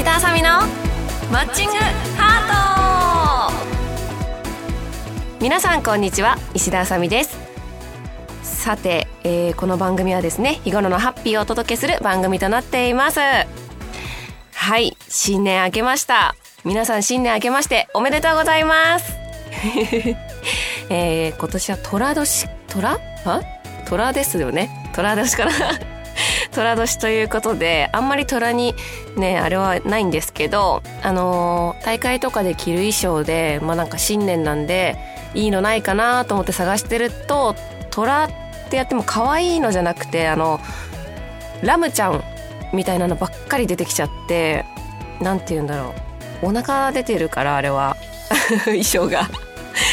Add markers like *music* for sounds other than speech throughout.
石田あさみのマッチングハート。皆さんこんにちは石田あさみです。さて、えー、この番組はですね日頃のハッピーをお届けする番組となっています。はい新年明けました。皆さん新年明けましておめでとうございます。*laughs* えー、今年は寅年寅あ虎ですよね。虎年から虎年ということであんまり虎にねあれはないんですけどあのー、大会とかで着る衣装でまあなんか新年なんでいいのないかなと思って探してると虎ってやっても可愛いのじゃなくてあのラムちゃんみたいなのばっかり出てきちゃって何て言うんだろう。お腹出てるからあれは。*laughs* 衣装が。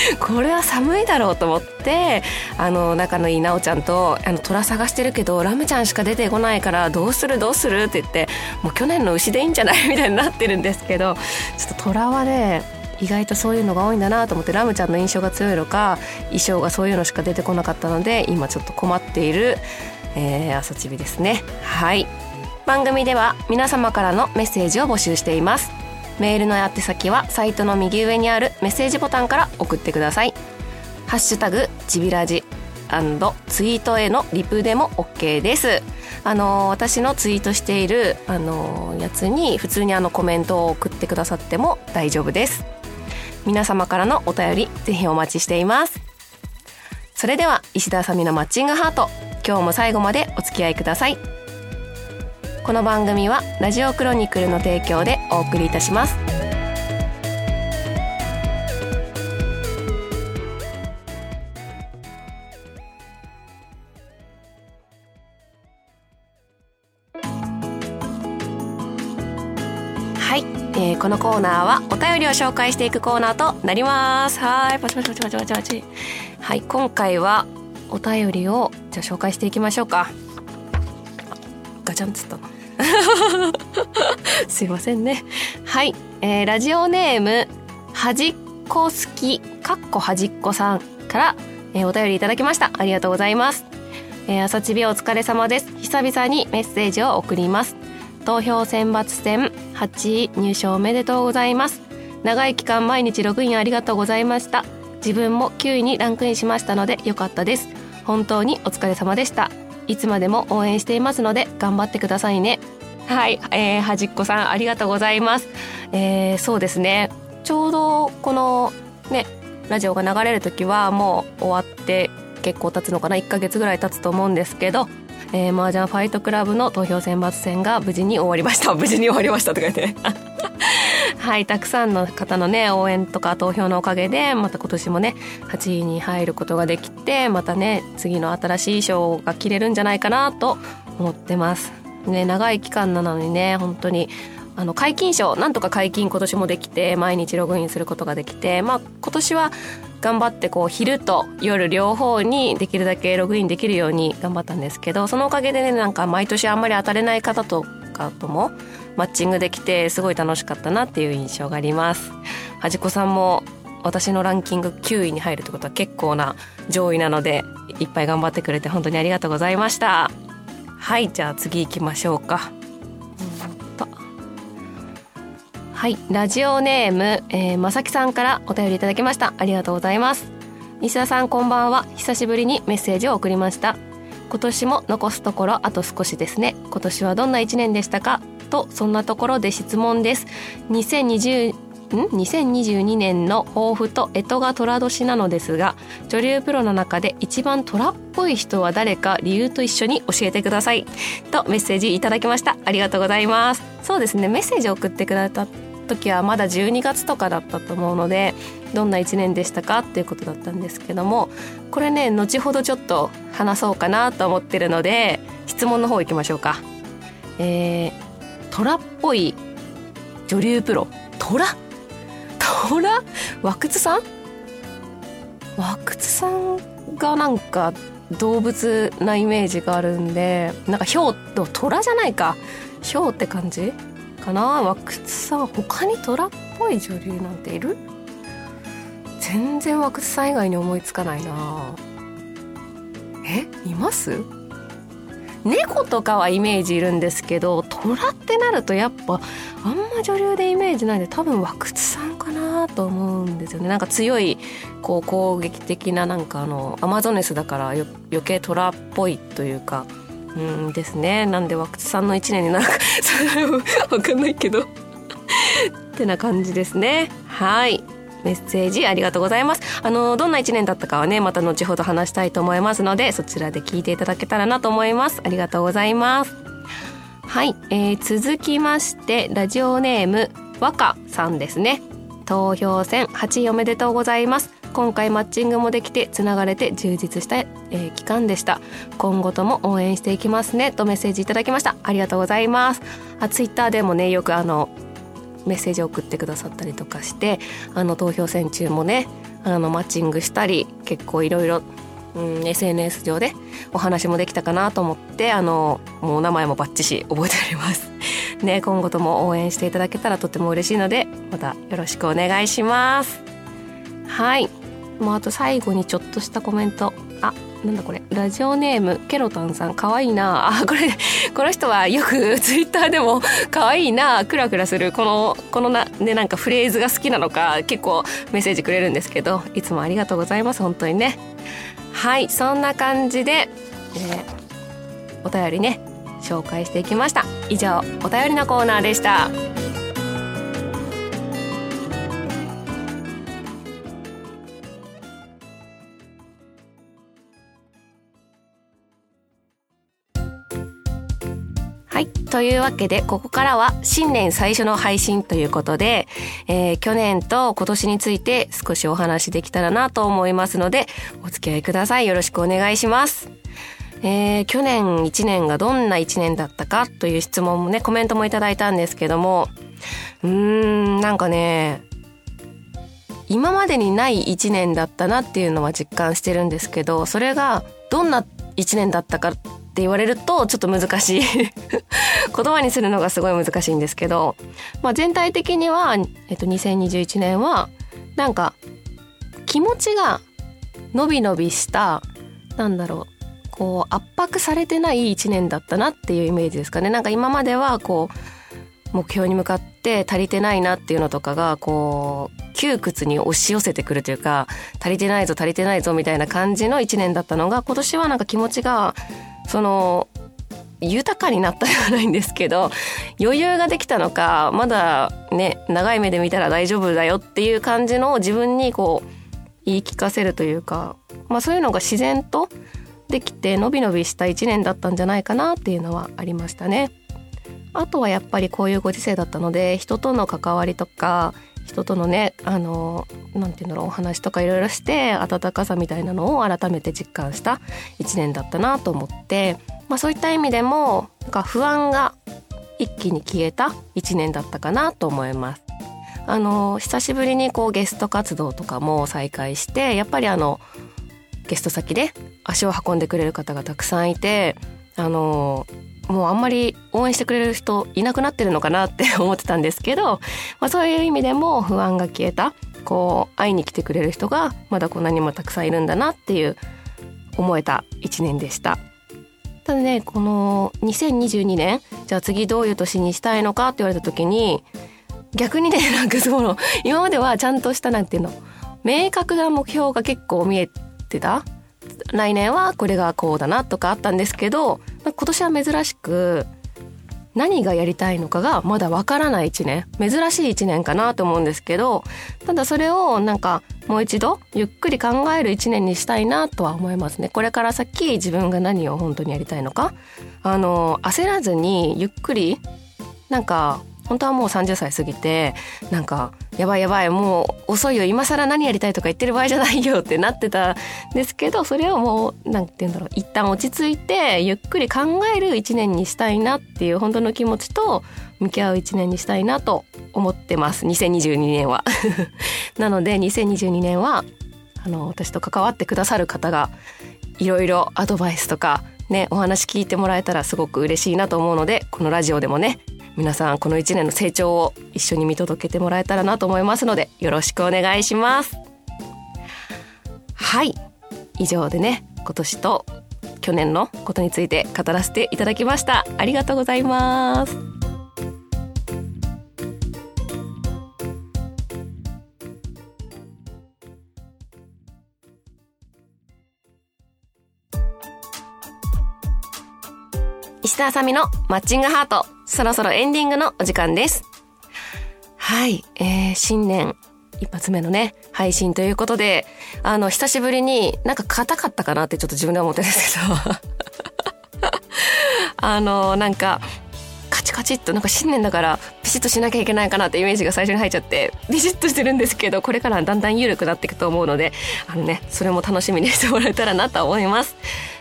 *laughs* これは寒いだろうと思ってあの仲のいいなおちゃんとあの虎探してるけどラムちゃんしか出てこないからどうするどうする？って言ってもう去年の牛でいいんじゃない？*laughs* みたいになってるんですけどちょっと虎はね意外とそういうのが多いんだなと思ってラムちゃんの印象が強いのか衣装がそういうのしか出てこなかったので今ちょっと困っている、えー、朝チビですね。はい。番組では皆様からのメッセージを募集しています。メールの宛先はサイトの右上にあるメッセージボタンから送ってください。ハッシュタグちびらじツイートへのリプでも OK です。あの私のツイートしているあのやつに普通にあのコメントを送ってくださっても大丈夫です。皆様からのお便りぜひお待ちしています。それでは石田あさみのマッチングハート。今日も最後までお付き合いください。この番組はラジオクロニクルの提供でお送りいたします。はい、えー、このコーナーはお便りを紹介していくコーナーとなります。はいパチパチパチパチパチパチ。はい今回はお便りをじゃあ紹介していきましょうか。ガチャンつったの。*laughs* すいませんね。はい、えー、ラジオネームはじっこ好きかっこはじっこさんから、えー、お便りいただきました。ありがとうございます。えー、朝ちびお疲れ様です。久々にメッセージを送ります。投票選抜戦8位入賞おめでとうございます。長い期間毎日ログインありがとうございました。自分も9位にランクインしましたのでよかったです。本当にお疲れ様でした。いつまでも応援していますので頑張ってくださいねはい、えー、はじっこさんありがとうございます、えー、そうですね。ちょうどこのねラジオが流れる時はもう終わって結構経つのかな？1ヶ月ぐらい経つと思うんですけどえー、麻雀ファイトクラブの投票選抜戦が無事に終わりました。*laughs* 無事に終わりましたとか言って。*laughs* はいたくさんの方のね応援とか投票のおかげでまた今年もね8位に入ることができてまたね次の新しい賞が切れるんじゃないかなと思ってます。ね長い期間なのにね本当にあの解禁賞なんとか解禁今年もできて毎日ログインすることができてまあ今年は頑張ってこう昼と夜両方にできるだけログインできるように頑張ったんですけどそのおかげでねなんか毎年あんまり当たれない方とかともマッチングできてすごい楽しかったなっていう印象があります。はじこさんも私のランキング9位に入るってことは結構な上位なのでいっぱい頑張ってくれて本当にありがとうございました。はいじゃあ次行きましょうか。はいラジオネーム、えー、まさきさんからお便りいただきました。ありがとうございます。西田さんこんばんは。久しぶりにメッセージを送りました。今年も残すところあと少しですね。今年はどんな一年でしたか？とそんなところで質問です。2020ん？2022年の抱負と干支が寅年なのですが女流プロの中で一番虎っぽい人は誰か理由と一緒に教えてください。とメッセージいただきました。ありがとうございます。そうですねメッセージを送ってくれた時はまだ12月とかだったと思うのでどんな1年でしたかっていうことだったんですけどもこれね後ほどちょっと話そうかなと思ってるので質問の方行きましょうか。えー、虎っぽい女流プロ。虎虎和久さん？和久さんがなんか動物なイメージがあるんでなんかヒョウと虎じゃないか。ヒョウって感じ？かな？和久さん他に虎っぽい女流なんている？全然和久さん以外に思いつかないな。え？います？猫とかはイメージいるんですけど虎ってなるとやっぱあんま女流でイメージないんで多分和久津さんなと思うんですよね。なんか強いこう攻撃的ななんかあのアマゾネスだから余計虎っぽいというかうんですね。なんで和久津さんの1年になるか *laughs* 分かんないけど。ってな感じですね。はい。メッセージありがとうございます。あのどんな1年だったかはねまた後ほど話したいと思いますのでそちらで聞いていただけたらなと思います。ありがとうございます。はい、えー、続きましてラジオネーム和歌さんですね。投票選8位おめでとうございます。今回マッチングもできてつながれて充実した、えー、期間でした。今後とも応援していきますね。とメッセージいただきました。ありがとうございます。あツイッターでもねよくあのメッセージを送ってくださったりとかしてあの投票戦中もねあのマッチングしたり結構いろいろ SNS 上でお話もできたかなと思ってあのもうお名前もバッチし覚えております。ね今後とも応援していただけたらとても嬉しいのでまたよろしくお願いします。はい。もうあと最後にちょっとしたコメント。あなんだこれ。ラジオネームケロタンさん。かわいいな。あこれこの人はよく *laughs* ツイッターでもかわいいな。あクラクラする。このこのなねなんかフレーズが好きなのか結構メッセージくれるんですけどいつもありがとうございます。本当にね。はい。そんな感じで、えー、お便りね。紹介していきました。以上お便りのコーナーでした。はい。というわけでここからは新年最初の配信ということで、えー、去年と今年について少しお話できたらなと思いますのでお付き合いください。よろしくお願いします。えー、去年1年がどんな1年だったかという質問もねコメントもいただいたんですけどもうーんなんかね今までにない1年だったなっていうのは実感してるんですけどそれがどんな1年だったかって言われるとちょっと難しい *laughs* 言葉にするのがすごい難しいんですけど、まあ、全体的には、えっと、2021年はなんか気持ちが伸び伸びしたなんだろうこう圧迫されてない1年だったなっていうイメージですかね。なんか今まではこう目標に向かって足りてないなっていうのとかがこう窮屈に押し寄せてくるというか足りてないぞ足りてないぞみたいな感じの1年だったのが今年はなんか気持ちがその豊かになったではないんですけど余裕ができたのかまだね長い目で見たら大丈夫だよっていう感じの自分にこう言い聞かせるというか、まあ、そういうのが自然とできてのびのびした1年だったんじゃないかなっていうのはありましたね。あとはやっぱりこういうご時世だったので人との関わりとか人とのねあのなんて言うんだろうお話とかいろいろして温かさみたいなのを改めて実感した1年だったなと思って、まあ、そういった意味でもなんか不安が一気に消えた1年だったかなと思います。あの久しぶりにこうゲスト活動とかも再開してやっぱりあのゲスト先で足を運んでくれる方がたくさんいてあのもうあんまり応援してくれる人いなくなってるのかなって *laughs* 思ってたんですけど、まあ、そういう意味でも不安が消えたこう会いに来てくれる人がまだこんなにもたくさんいるんだなっていう思えた1年でした。ただねこの2022年じゃあ次どういう年にしたいのかって言われた時に逆にねなんかその今まではちゃんとしたなんていうの明確な目標が結構見えてた？来年はこれがこうだなとかあったんですけど今年は珍しく何がやりたいのかがまだわからない1年。珍しい1年かなと思うんですけどただそれをなんかもう一度ゆっくり考える1年にしたいなとは思いますね。これから先自分が何を本当にやりたいのか。あの焦らずにゆっくりなんか本当はもう30歳過ぎてなんかやばいやばいもう遅いよ今更何やりたいとか言ってる場合じゃないよってなってたんですけどそれをもう何て言うんだろう一旦落ち着いてゆっくり考える一年にしたいなっていう本当の気持ちと向き合う一年にしたいなと思ってます2022年は。*laughs* なので2022年はあの私と関わってくださる方がいろいろアドバイスとかねお話聞いてもらえたらすごく嬉しいなと思うのでこのラジオでもね皆さんこの1年の成長を一緒に見届けてもらえたらなと思いますのでよろしくお願いします。はい。以上でね今年と去年のことについて語らせていただきました。ありがとうございます。石田あさみのマッチングハート。そろそろエンディングのお時間です。はい、えー、新年一発目のね、配信ということで、あの、久しぶりになんか硬かったかなってちょっと自分では思ってるんですけど、*laughs* あの、なんか、カチカチっとなんか新年だからピシッとしなきゃいけないかなってイメージが最初に入っちゃってビシッとしてるんですけどこれからだんだん緩くなっていくと思うのであのねそれも楽しみにしてもらえたらなと思います。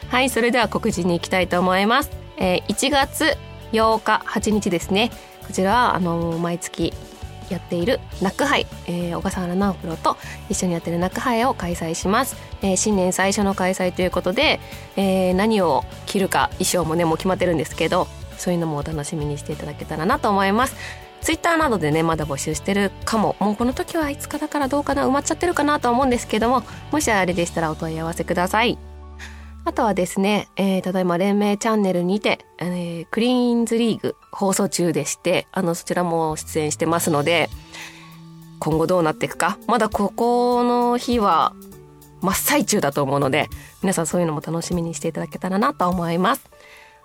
はいそれでは告知に行きたいと思います、えー、1月8日8日ですね。こちらはあの毎月やっているナック杯、えー、小笠原直プロと一緒にやってるナック杯を開催します、えー、新年最初の開催ということで、えー、何を着るか衣装もねもう決まってるんですけどそういうのもお楽しみにしていただけたらなと思います。ツイッターなどでねまだ募集してるかも。もうこの時はいつかだからどうかな埋まっちゃってるかなと思うんですけどももしあれでしたらお問い合わせください。あとはですね、えー、ただいま連盟チャンネルにて、えー、クリーンズリーグ放送中でして、あの、そちらも出演してますので、今後どうなっていくか、まだここの日は真っ最中だと思うので、皆さんそういうのも楽しみにしていただけたらなと思います。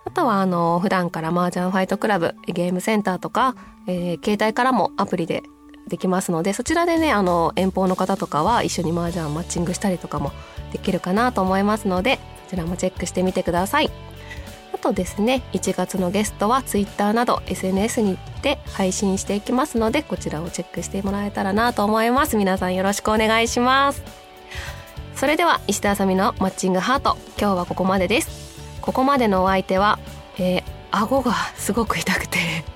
あとは、あの、普段から麻雀ファイトクラブ、ゲームセンターとか、えー、携帯からもアプリでできますので、そちらでね、あの、遠方の方とかは一緒に麻雀マッチングしたりとかもできるかなと思いますので、ちらもチェックしてみてください。あとですね1月のゲストは Twitter など SNS にて配信していきますのでこちらをチェックしてもらえたらなと思います。皆さんよろしくお願いします。それでは石田あさみのマッチングハート今日はここまでです。ここまでのお相手は、えー、顎がすごく痛くて。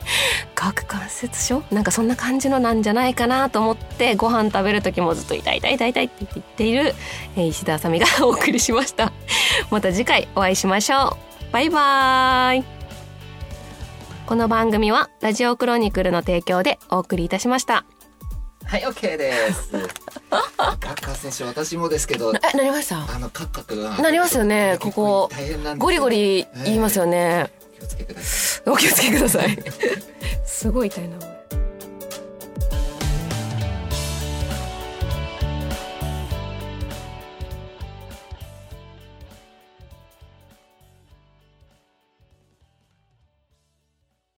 顎関節症なんかそんな感じのなんじゃないかなと思ってご飯食べる時もずっと痛い痛い痛い痛いって言っている、えー、石田あさみがお送りしました *laughs* また次回お会いしましょうバイバーイこの番組はラジオクロニクルの提供でお送りいたしましたはい、オッケーです。カッカ選手、私もですけど。え、なりました？あの、カッカクが。なりますよね、ここ。ゴリゴリ言いますよね。気をつけください。お気をつけください。すごい痛いな。